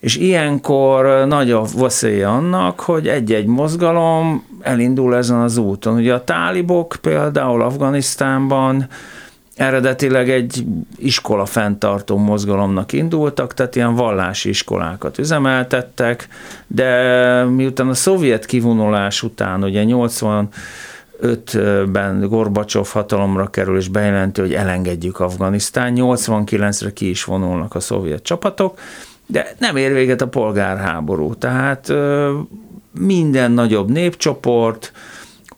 És ilyenkor nagy a veszélye annak, hogy egy-egy mozgalom elindul ezen az úton. Ugye a tálibok például Afganisztánban eredetileg egy iskola fenntartó mozgalomnak indultak, tehát ilyen vallási iskolákat üzemeltettek, de miután a szovjet kivonulás után, ugye 80 ben Gorbacsov hatalomra kerül és bejelenti, hogy elengedjük Afganisztán, 89-re ki is vonulnak a szovjet csapatok, de nem ér véget a polgárháború. Tehát minden nagyobb népcsoport,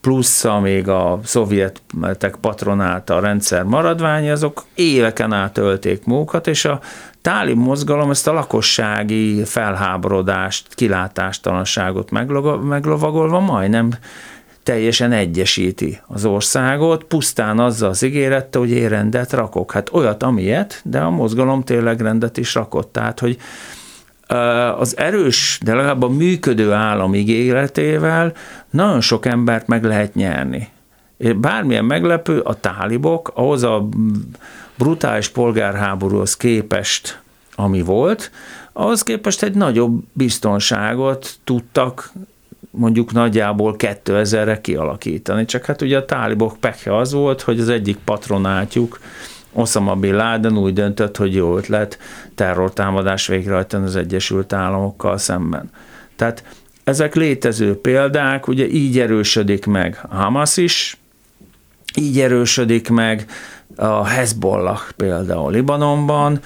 plusz még a szovjetek patronálta a rendszer maradvány, azok éveken át ölték mókat, és a táli mozgalom ezt a lakossági felháborodást, kilátástalanságot meglovagolva majdnem teljesen egyesíti az országot, pusztán azzal az ígérettel, hogy én rendet rakok. Hát olyat, amilyet, de a mozgalom tényleg rendet is rakott. Tehát, hogy az erős, de legalább a működő állam ígéretével nagyon sok embert meg lehet nyerni. Bármilyen meglepő, a tálibok ahhoz a brutális polgárháborúhoz képest, ami volt, ahhoz képest egy nagyobb biztonságot tudtak mondjuk nagyjából 2000-re kialakítani. Csak hát ugye a tálibok pekhe az volt, hogy az egyik patronátjuk, Osama Bin Laden úgy döntött, hogy jó ötlet terrortámadás végrehajtani az Egyesült Államokkal szemben. Tehát ezek létező példák, ugye így erősödik meg Hamas is, így erősödik meg a Hezbollah például Libanonban,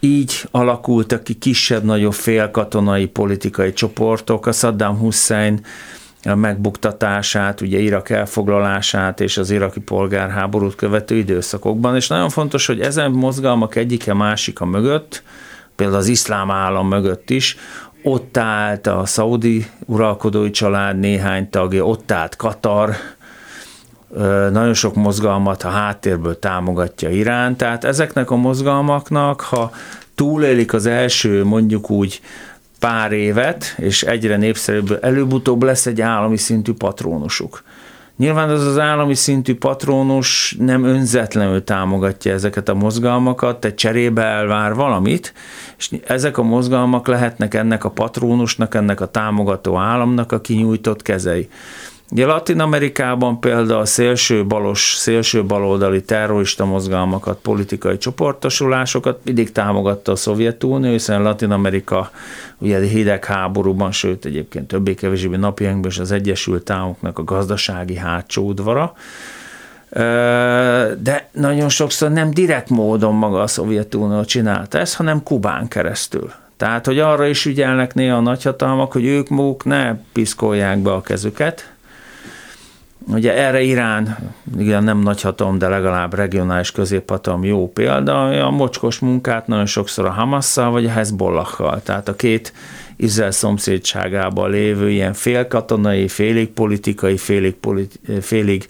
így alakultak ki kisebb-nagyobb félkatonai politikai csoportok, a Saddam Hussein megbuktatását, ugye Irak elfoglalását és az iraki polgárháborút követő időszakokban, és nagyon fontos, hogy ezen mozgalmak egyike másika mögött, például az iszlám állam mögött is, ott állt a szaudi uralkodói család néhány tagja, ott állt Katar, nagyon sok mozgalmat a háttérből támogatja Irán, tehát ezeknek a mozgalmaknak, ha túlélik az első mondjuk úgy pár évet, és egyre népszerűbb, előbb-utóbb lesz egy állami szintű patrónusuk. Nyilván az az állami szintű patrónus nem önzetlenül támogatja ezeket a mozgalmakat, te cserébe elvár valamit, és ezek a mozgalmak lehetnek ennek a patrónusnak, ennek a támogató államnak a kinyújtott kezei. Ugye Latin Amerikában például a szélső balos, szélső baloldali terrorista mozgalmakat, politikai csoportosulásokat mindig támogatta a Szovjetunió, hiszen Latin Amerika ugye hidegháborúban, sőt egyébként többé-kevésbé napjainkban is az Egyesült Államoknak a gazdasági hátsó udvara, de nagyon sokszor nem direkt módon maga a Szovjetunió csinálta ezt, hanem Kubán keresztül. Tehát, hogy arra is ügyelnek néha a nagyhatalmak, hogy ők maguk ne piszkolják be a kezüket, Ugye erre Irán, igen, nem nagy hatalom, de legalább regionális középhatalom jó példa, a mocskos munkát nagyon sokszor a Hamasszal vagy a Hezbollahkal, tehát a két Izrael szomszédságában lévő ilyen félkatonai, félig politikai, félig, politi- félig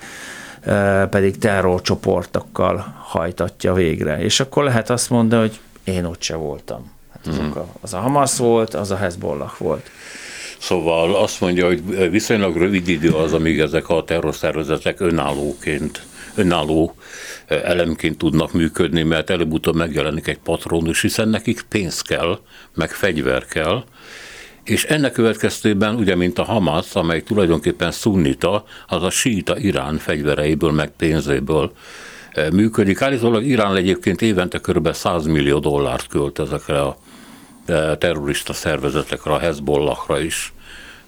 e, pedig terrorcsoportokkal hajtatja végre. És akkor lehet azt mondani, hogy én ott se voltam. Hát azok mhm. a, az a Hamas volt, az a Hezbollah volt. Szóval azt mondja, hogy viszonylag rövid idő az, amíg ezek a terrorszervezetek önállóként, önálló elemként tudnak működni, mert előbb-utóbb megjelenik egy patronus, hiszen nekik pénz kell, meg fegyver kell, és ennek következtében, ugye, mint a Hamas, amely tulajdonképpen szunnita, az a síta Irán fegyvereiből, meg pénzéből működik. Állítólag Irán egyébként évente kb. 100 millió dollárt költ ezekre a terrorista szervezetekre, a Hezbollahra is,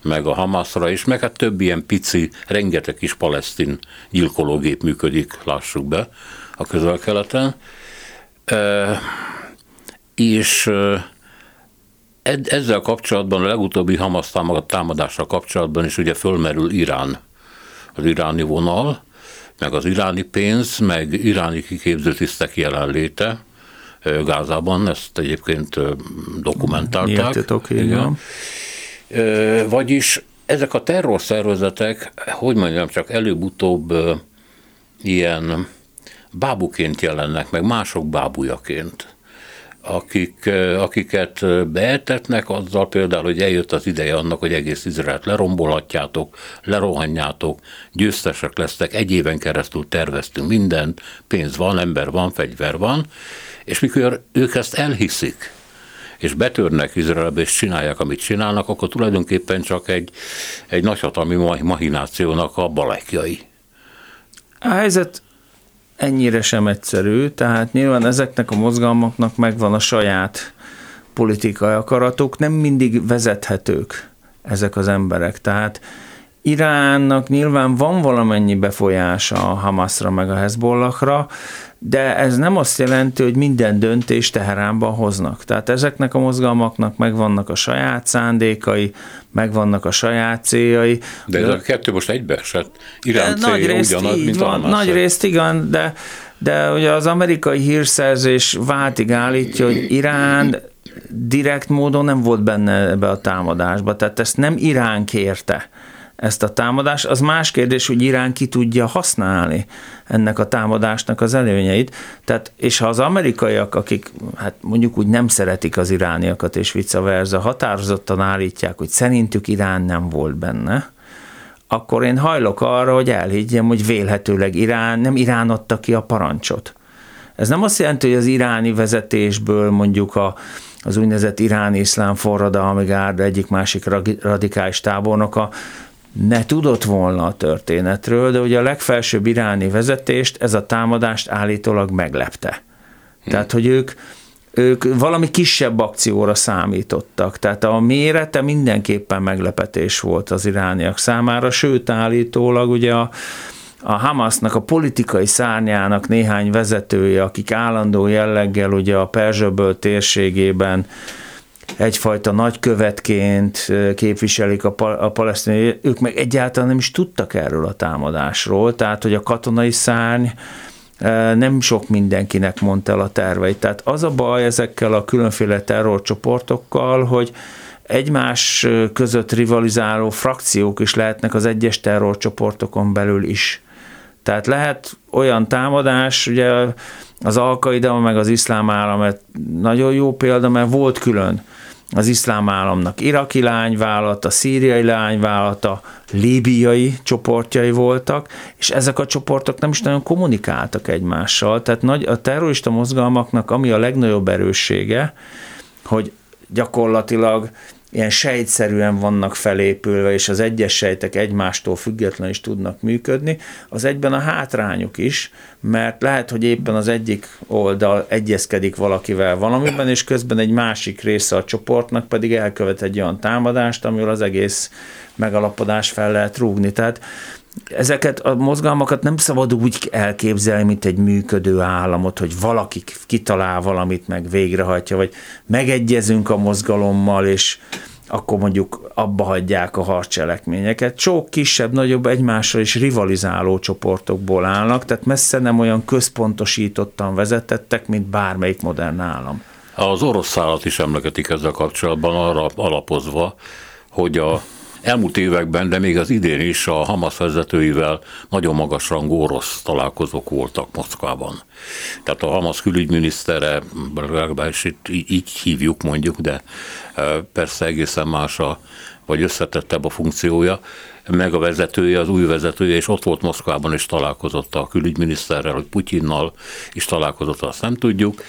meg a Hamasra is, meg hát több ilyen pici, rengeteg kis palesztin gyilkológép működik, lássuk be, a közel-keleten. És ezzel kapcsolatban, a legutóbbi Hamas támadással kapcsolatban is ugye fölmerül Irán, az iráni vonal, meg az iráni pénz, meg iráni kiképző tisztek jelenléte, Gázában, ezt egyébként dokumentálták. Nyíltetok, igen. Vagyis ezek a terrorszervezetek, hogy mondjam, csak előbb-utóbb ilyen bábuként jelennek meg, mások bábujaként akik, akiket beetetnek, azzal például, hogy eljött az ideje annak, hogy egész Izraelt lerombolhatjátok, lerohanjátok, győztesek lesztek, egy éven keresztül terveztünk mindent, pénz van, ember van, fegyver van, és mikor ők ezt elhiszik, és betörnek Izraelbe, és csinálják, amit csinálnak, akkor tulajdonképpen csak egy, egy nagyhatalmi mahinációnak a balekjai. A helyzet ennyire sem egyszerű, tehát nyilván ezeknek a mozgalmaknak megvan a saját politikai akaratuk, nem mindig vezethetők ezek az emberek. Tehát Iránnak nyilván van valamennyi befolyása a Hamasra meg a Hezbollahra, de ez nem azt jelenti, hogy minden döntést Teheránban hoznak. Tehát ezeknek a mozgalmaknak megvannak a saját szándékai, megvannak a saját céljai. De ez a kettő most egybeesett. Irán célja nagy részt ugyanaz, mint van, a Nagy részt igen, de, de ugye az amerikai hírszerzés váltig állítja, hogy Irán direkt módon nem volt benne ebbe a támadásba, tehát ezt nem Irán kérte ezt a támadást. Az más kérdés, hogy Irán ki tudja használni ennek a támadásnak az előnyeit. Tehát, és ha az amerikaiak, akik hát mondjuk úgy nem szeretik az irániakat, és vice versa, határozottan állítják, hogy szerintük Irán nem volt benne, akkor én hajlok arra, hogy elhiggyem, hogy vélhetőleg Irán, nem Irán adta ki a parancsot. Ez nem azt jelenti, hogy az iráni vezetésből mondjuk a, az úgynevezett iráni iszlám forradalmi gárda egyik-másik radikális tábornoka ne tudott volna a történetről, de ugye a legfelsőbb iráni vezetést ez a támadást állítólag meglepte. Hmm. Tehát, hogy ők, ők valami kisebb akcióra számítottak. Tehát a mérete mindenképpen meglepetés volt az irániak számára, sőt állítólag ugye a, a Hamasnak, a politikai szárnyának néhány vezetője, akik állandó jelleggel ugye a Perzsöböl térségében egyfajta nagykövetként képviselik a, pal- a palesztin, ők meg egyáltalán nem is tudtak erről a támadásról, tehát hogy a katonai szárny nem sok mindenkinek mondta el a terveit. Tehát az a baj ezekkel a különféle terrorcsoportokkal, hogy egymás között rivalizáló frakciók is lehetnek az egyes terrorcsoportokon belül is. Tehát lehet olyan támadás, ugye az Alkaida meg az iszlám állam nagyon jó példa, mert volt külön az iszlám államnak iraki lányvállalata, szíriai lányvállalata, líbiai csoportjai voltak, és ezek a csoportok nem is nagyon kommunikáltak egymással. Tehát nagy, a terrorista mozgalmaknak ami a legnagyobb erőssége, hogy gyakorlatilag ilyen sejtszerűen vannak felépülve, és az egyes sejtek egymástól független is tudnak működni, az egyben a hátrányuk is, mert lehet, hogy éppen az egyik oldal egyezkedik valakivel valamiben, és közben egy másik része a csoportnak pedig elkövet egy olyan támadást, amivel az egész megalapodás fel lehet rúgni. Tehát ezeket a mozgalmakat nem szabad úgy elképzelni, mint egy működő államot, hogy valaki kitalál valamit, meg végrehajtja, vagy megegyezünk a mozgalommal, és akkor mondjuk abba hagyják a harcselekményeket. Sok kisebb, nagyobb egymással is rivalizáló csoportokból állnak, tehát messze nem olyan központosítottan vezetettek, mint bármelyik modern állam. Az orosz szállat is emlegetik ezzel kapcsolatban arra alapozva, hogy a Elmúlt években, de még az idén is a Hamas vezetőivel nagyon magas rangú orosz találkozók voltak Moszkvában. Tehát a Hamas külügyminisztere, legalábbis itt így hívjuk mondjuk, de e, persze egészen más a, vagy összetettebb a funkciója, meg a vezetője, az új vezetője, és ott volt Moszkvában, és találkozott a külügyminiszterrel, hogy Putyinnal is találkozott, azt nem tudjuk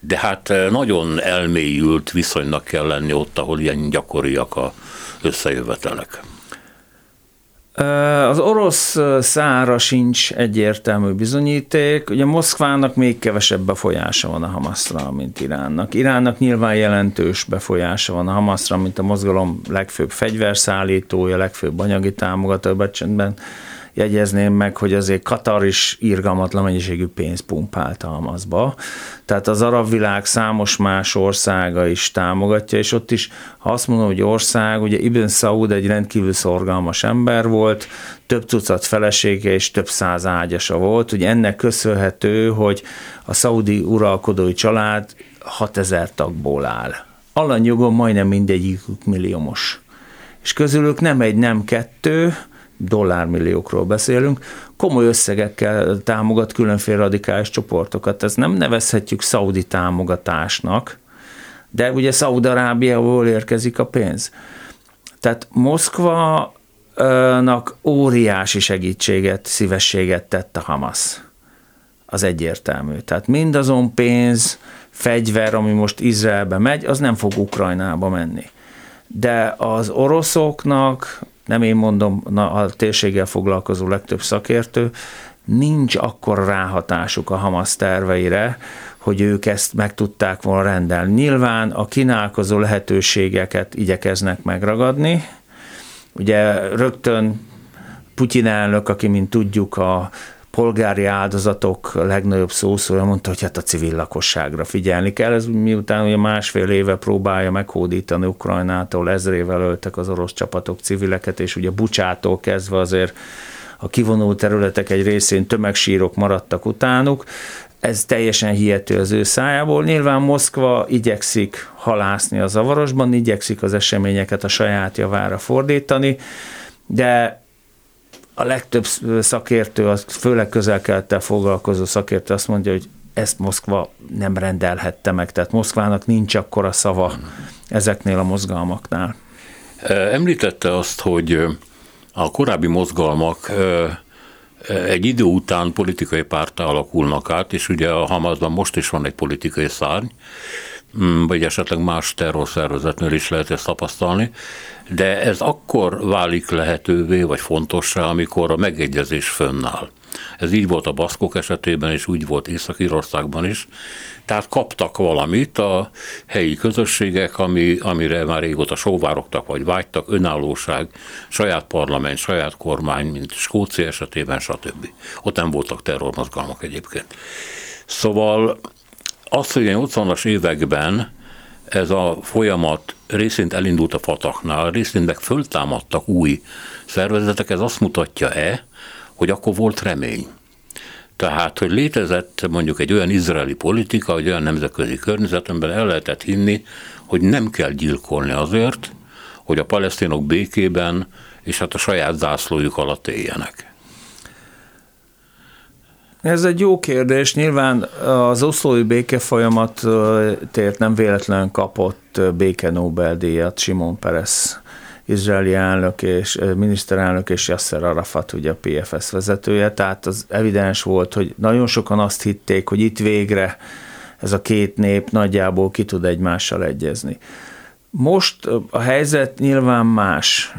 de hát e, nagyon elmélyült viszonynak kell lenni ott, ahol ilyen gyakoriak a összejövetelek. Az orosz szára sincs egyértelmű bizonyíték. Ugye Moszkvának még kevesebb befolyása van a Hamasra, mint Iránnak. Iránnak nyilván jelentős befolyása van a Hamasra, mint a mozgalom legfőbb fegyverszállítója, legfőbb anyagi támogatója, becsendben jegyezném meg, hogy azért Katar is irgalmatlan mennyiségű pénzt pumpált a. Tehát az arab világ számos más országa is támogatja, és ott is, ha azt mondom, hogy ország, ugye Ibn Saud egy rendkívül szorgalmas ember volt, több tucat felesége és több száz ágyasa volt, ugye ennek köszönhető, hogy a szaudi uralkodói család 6000 tagból áll. Alanyjogon majdnem mindegyikük milliómos és közülük nem egy, nem kettő, dollármilliókról beszélünk, komoly összegekkel támogat különféle radikális csoportokat. Ez nem nevezhetjük szaudi támogatásnak, de ugye Szaudarábiából érkezik a pénz. Tehát Moszkva nak óriási segítséget, szívességet tett a Hamas. Az egyértelmű. Tehát mindazon pénz, fegyver, ami most Izraelbe megy, az nem fog Ukrajnába menni. De az oroszoknak, nem én mondom, na, a térséggel foglalkozó legtöbb szakértő, nincs akkor ráhatásuk a Hamas terveire, hogy ők ezt meg tudták volna rendelni. Nyilván a kínálkozó lehetőségeket igyekeznek megragadni, Ugye rögtön Putyin elnök, aki, mint tudjuk, a polgári áldozatok legnagyobb szószója mondta, hogy hát a civil lakosságra figyelni kell. Ez miután ugye másfél éve próbálja meghódítani Ukrajnától, ezrével öltek az orosz csapatok civileket, és ugye Bucsától kezdve azért a kivonult területek egy részén tömegsírok maradtak utánuk. Ez teljesen hihető az ő szájából. Nyilván Moszkva igyekszik halászni a zavarosban, igyekszik az eseményeket a saját javára fordítani, de a legtöbb szakértő, az főleg közel foglalkozó szakértő azt mondja, hogy ezt Moszkva nem rendelhette meg, tehát Moszkvának nincs akkora szava ezeknél a mozgalmaknál. Említette azt, hogy a korábbi mozgalmak egy idő után politikai pártá alakulnak át, és ugye a Hamasban most is van egy politikai szárny, vagy esetleg más terrorszervezetnél is lehet ezt tapasztalni, de ez akkor válik lehetővé, vagy fontossá, amikor a megegyezés fönnáll. Ez így volt a baszkok esetében, és úgy volt Észak-Írországban is. Tehát kaptak valamit a helyi közösségek, ami, amire már régóta sóvárogtak, vagy vágytak, önállóság, saját parlament, saját kormány, mint Skócia esetében, stb. Ott nem voltak terrormozgalmak egyébként. Szóval azt, hogy a 80-as években ez a folyamat részint elindult a Fataknál, részint meg föltámadtak új szervezetek, ez azt mutatja-e, hogy akkor volt remény. Tehát, hogy létezett mondjuk egy olyan izraeli politika, egy olyan nemzetközi környezetemben el lehetett hinni, hogy nem kell gyilkolni azért, hogy a palesztinok békében és hát a saját zászlójuk alatt éljenek. Ez egy jó kérdés. Nyilván az oszlói béke folyamatért nem véletlen kapott béke Nobel-díjat Simon Peres izraeli elnök és miniszterelnök és Yasser Arafat, ugye a PFS vezetője, tehát az evidens volt, hogy nagyon sokan azt hitték, hogy itt végre ez a két nép nagyjából ki tud egymással egyezni. Most a helyzet nyilván más.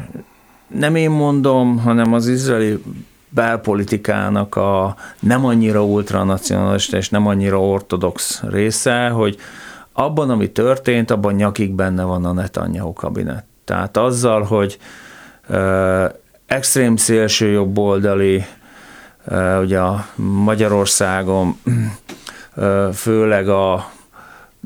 Nem én mondom, hanem az izraeli belpolitikának a nem annyira ultranacionalista és nem annyira ortodox része, hogy abban, ami történt, abban nyakig benne van a Netanyahu kabinet. Tehát azzal, hogy extrém szélső jobboldali, ugye a Magyarországon főleg a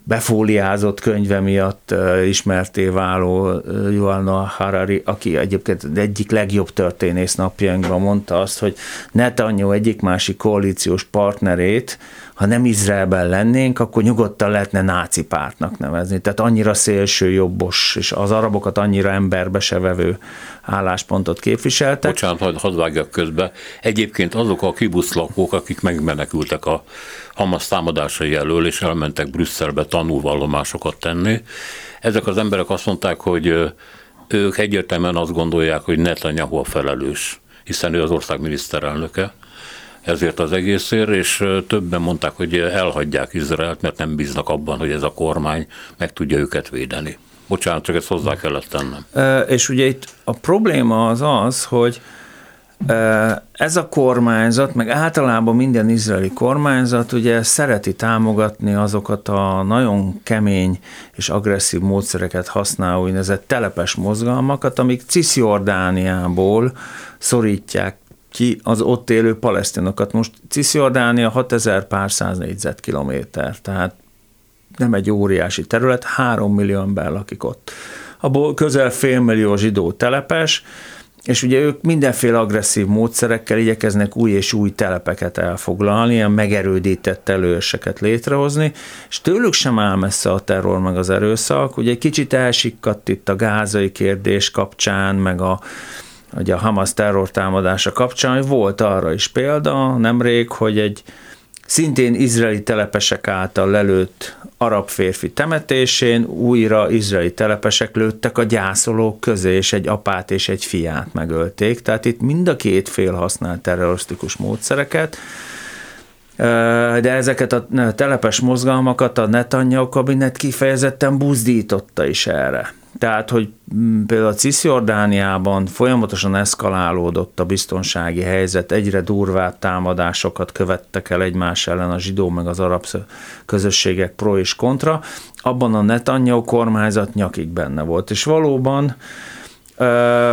befóliázott könyve miatt ismerté váló Yuval Harari, aki egyébként egyik legjobb történész napjainkban mondta azt, hogy Netanyahu egyik másik koalíciós partnerét ha nem Izraelben lennénk, akkor nyugodtan lehetne náci pártnak nevezni. Tehát annyira szélső jobbos, és az arabokat annyira emberbe se vevő álláspontot képviseltek. Bocsánat, hadd had vágjak közbe. Egyébként azok a kibuszlakók, akik megmenekültek a Hamas támadásai elől, és elmentek Brüsszelbe tanulvallomásokat tenni, ezek az emberek azt mondták, hogy ők egyértelműen azt gondolják, hogy Netanyahu a felelős, hiszen ő az ország miniszterelnöke, ezért az egészért, és többen mondták, hogy elhagyják Izraelt, mert nem bíznak abban, hogy ez a kormány meg tudja őket védeni. Bocsánat, csak ezt hozzá kellett tennem. És ugye itt a probléma az az, hogy ez a kormányzat, meg általában minden izraeli kormányzat ugye szereti támogatni azokat a nagyon kemény és agresszív módszereket használó úgynevezett telepes mozgalmakat, amik Cisjordániából szorítják ki az ott élő palesztinokat. Most Cisjordánia 6000 pár száz négyzetkilométer, tehát nem egy óriási terület, három millió ember lakik ott. Abból közel félmillió zsidó telepes, és ugye ők mindenféle agresszív módszerekkel igyekeznek új és új telepeket elfoglalni, ilyen megerődített előseket létrehozni, és tőlük sem áll messze a terror meg az erőszak. Ugye egy kicsit elsikkadt itt a gázai kérdés kapcsán, meg a, ugye a Hamas terrortámadása kapcsán, hogy volt arra is példa nemrég, hogy egy szintén izraeli telepesek által lelőtt arab férfi temetésén újra izraeli telepesek lőttek a gyászolók közé, és egy apát és egy fiát megölték. Tehát itt mind a két fél használt terrorisztikus módszereket, de ezeket a telepes mozgalmakat a Netanyahu kabinet kifejezetten buzdította is erre. Tehát, hogy mm, például a Cisjordániában folyamatosan eszkalálódott a biztonsági helyzet, egyre durvább támadásokat követtek el egymás ellen a zsidó meg az arab közösségek pro és kontra, abban a Netanyahu kormányzat nyakig benne volt. És valóban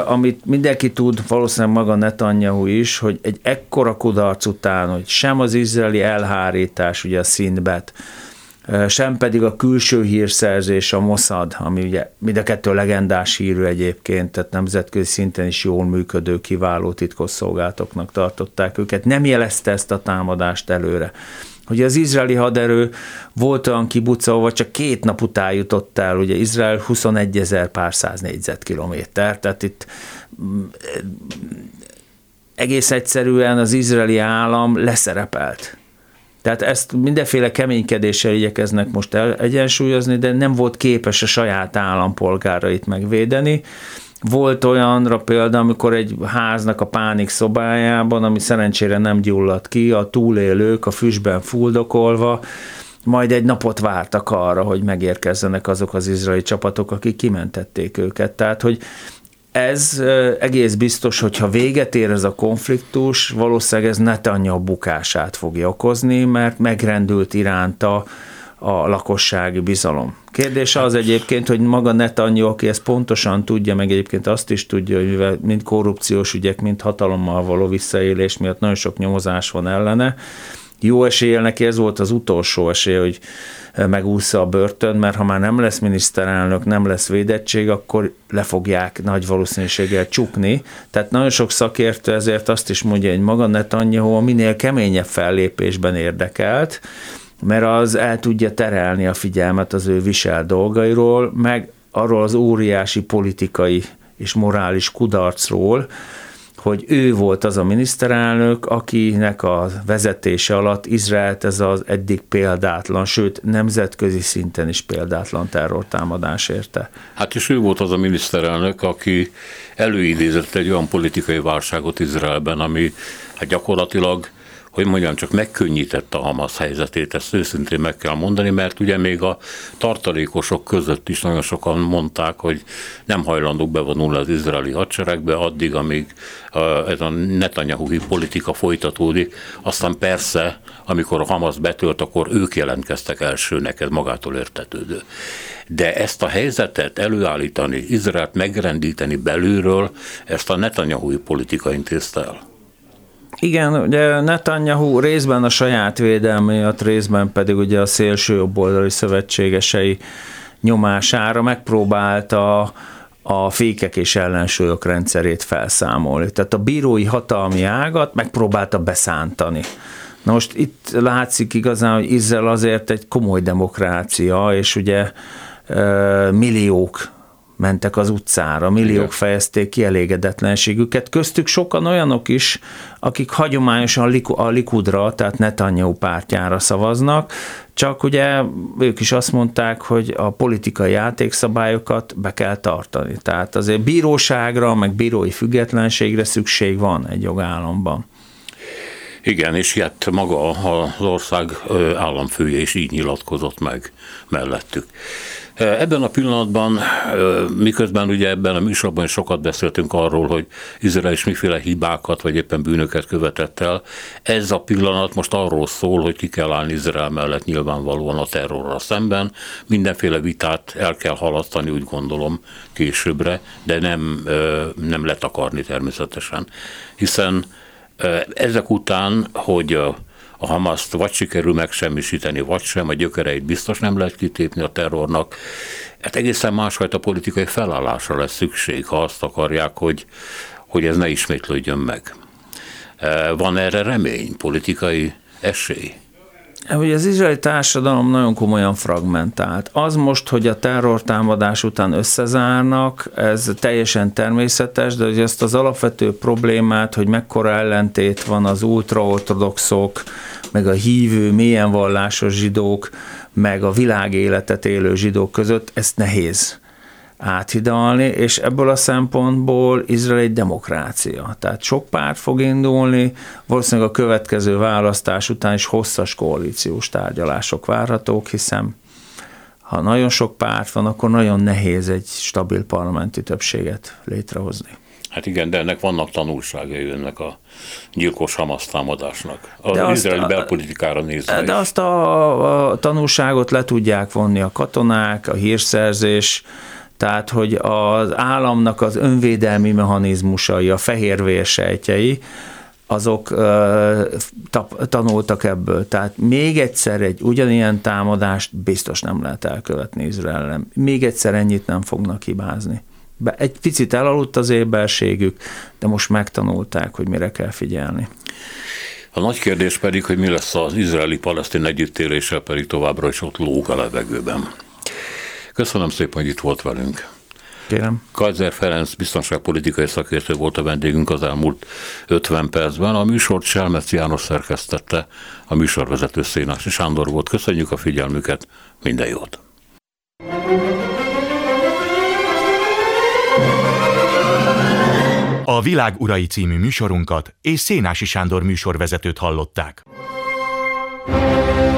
amit mindenki tud, valószínűleg maga Netanyahu is, hogy egy ekkora kudarc után, hogy sem az izraeli elhárítás, ugye a szintbet, sem pedig a külső hírszerzés, a Mossad, ami ugye mind a kettő legendás hírű egyébként, tehát nemzetközi szinten is jól működő, kiváló titkosszolgálatoknak tartották őket, nem jelezte ezt a támadást előre. Hogy az izraeli haderő volt olyan kibucolva, csak két nap után jutott el, ugye Izrael 21 ezer pár száz négyzetkilométer, tehát itt mm, egész egyszerűen az izraeli állam leszerepelt tehát ezt mindenféle keménykedéssel igyekeznek most el, egyensúlyozni, de nem volt képes a saját állampolgárait megvédeni. Volt olyanra példa, amikor egy háznak a pánik szobájában, ami szerencsére nem gyulladt ki, a túlélők a füstben fuldokolva, majd egy napot vártak arra, hogy megérkezzenek azok az izraeli csapatok, akik kimentették őket. Tehát, hogy ez egész biztos, hogyha véget ér ez a konfliktus, valószínűleg ez Netanyahu bukását fogja okozni, mert megrendült iránta a lakossági bizalom. Kérdés az egyébként, hogy maga Netanyahu, aki ezt pontosan tudja, meg egyébként azt is tudja, hogy mivel mind korrupciós ügyek, mind hatalommal való visszaélés miatt nagyon sok nyomozás van ellene, jó eséllyel neki ez volt az utolsó esély, hogy megúszza a börtön, mert ha már nem lesz miniszterelnök, nem lesz védettség, akkor le fogják nagy valószínűséggel csukni. Tehát nagyon sok szakértő ezért azt is mondja, hogy maga Netanyahu a minél keményebb fellépésben érdekelt, mert az el tudja terelni a figyelmet az ő visel dolgairól, meg arról az óriási politikai és morális kudarcról, hogy ő volt az a miniszterelnök, akinek a vezetése alatt Izraelt ez az eddig példátlan, sőt nemzetközi szinten is példátlan terrortámadás érte. Hát és ő volt az a miniszterelnök, aki előidézett egy olyan politikai válságot Izraelben, ami hát gyakorlatilag hogy mondjam, csak megkönnyítette a Hamas helyzetét, ezt őszintén meg kell mondani, mert ugye még a tartalékosok között is nagyon sokan mondták, hogy nem hajlandók bevonulni az izraeli hadseregbe addig, amíg ez a Netanyahu politika folytatódik. Aztán persze, amikor a Hamas betölt, akkor ők jelentkeztek elsőnek, ez magától értetődő. De ezt a helyzetet előállítani, Izraelt megrendíteni belülről, ezt a Netanyahu politika intézte el. Igen, ugye Netanyahu részben a saját védelme miatt, részben pedig ugye a szélső jobboldali szövetségesei nyomására megpróbálta a fékek és ellensúlyok rendszerét felszámolni. Tehát a bírói hatalmi ágat megpróbálta beszántani. Na most itt látszik igazán, hogy Izrael azért egy komoly demokrácia, és ugye milliók mentek az utcára, milliók Igen. fejezték ki elégedetlenségüket, köztük sokan olyanok is, akik hagyományosan a Likudra, tehát Netanyahu pártjára szavaznak, csak ugye ők is azt mondták, hogy a politikai játékszabályokat be kell tartani. Tehát azért bíróságra, meg bírói függetlenségre szükség van egy jogállamban. Igen, és hát maga az ország államfője is így nyilatkozott meg mellettük. Ebben a pillanatban, miközben ugye ebben a műsorban is sokat beszéltünk arról, hogy Izrael is miféle hibákat vagy éppen bűnöket követett el, ez a pillanat most arról szól, hogy ki kell állni Izrael mellett nyilvánvalóan a terrorra szemben. Mindenféle vitát el kell halasztani, úgy gondolom, későbbre, de nem, nem letakarni természetesen. Hiszen ezek után, hogy Hamaszt vagy sikerül megsemmisíteni, vagy sem, a gyökereit biztos nem lehet kitépni a terrornak. Hát egészen másfajta politikai felállásra lesz szükség, ha azt akarják, hogy hogy ez ne ismétlődjön meg. Van erre remény, politikai esély? Hogy az izraeli társadalom nagyon komolyan fragmentált. Az most, hogy a terrortámadás után összezárnak, ez teljesen természetes, de hogy ezt az alapvető problémát, hogy mekkora ellentét van az ultraortodoxok, meg a hívő, mélyen vallásos zsidók, meg a világéletet élő zsidók között, ezt nehéz áthidalni, és ebből a szempontból Izrael egy demokrácia. Tehát sok párt fog indulni, valószínűleg a következő választás után is hosszas koalíciós tárgyalások várhatók, hiszen ha nagyon sok párt van, akkor nagyon nehéz egy stabil parlamenti többséget létrehozni. Hát igen, de ennek vannak tanulságai ennek a gyilkos Hamas támadásnak. Az de izraeli belpolitikára nézve De is. azt a, a tanulságot le tudják vonni a katonák, a hírszerzés, tehát, hogy az államnak az önvédelmi mechanizmusai, a fehérvérsejtjei, azok uh, tanultak ebből. Tehát még egyszer egy ugyanilyen támadást biztos nem lehet elkövetni Izrael Még egyszer ennyit nem fognak hibázni. Egy picit elaludt az éberségük, de most megtanulták, hogy mire kell figyelni. A nagy kérdés pedig, hogy mi lesz az izraeli-palesztin együttéléssel, pedig továbbra is ott lóg a levegőben. Köszönöm szépen, hogy itt volt velünk. Kérem. Kaiser Ferenc biztonságpolitikai szakértő volt a vendégünk az elmúlt 50 percben. A műsort Selmec János szerkesztette, a műsorvezető Szénási Sándor volt. Köszönjük a figyelmüket, minden jót! A Világ Urai című műsorunkat és Szénási Sándor műsorvezetőt hallották. thank you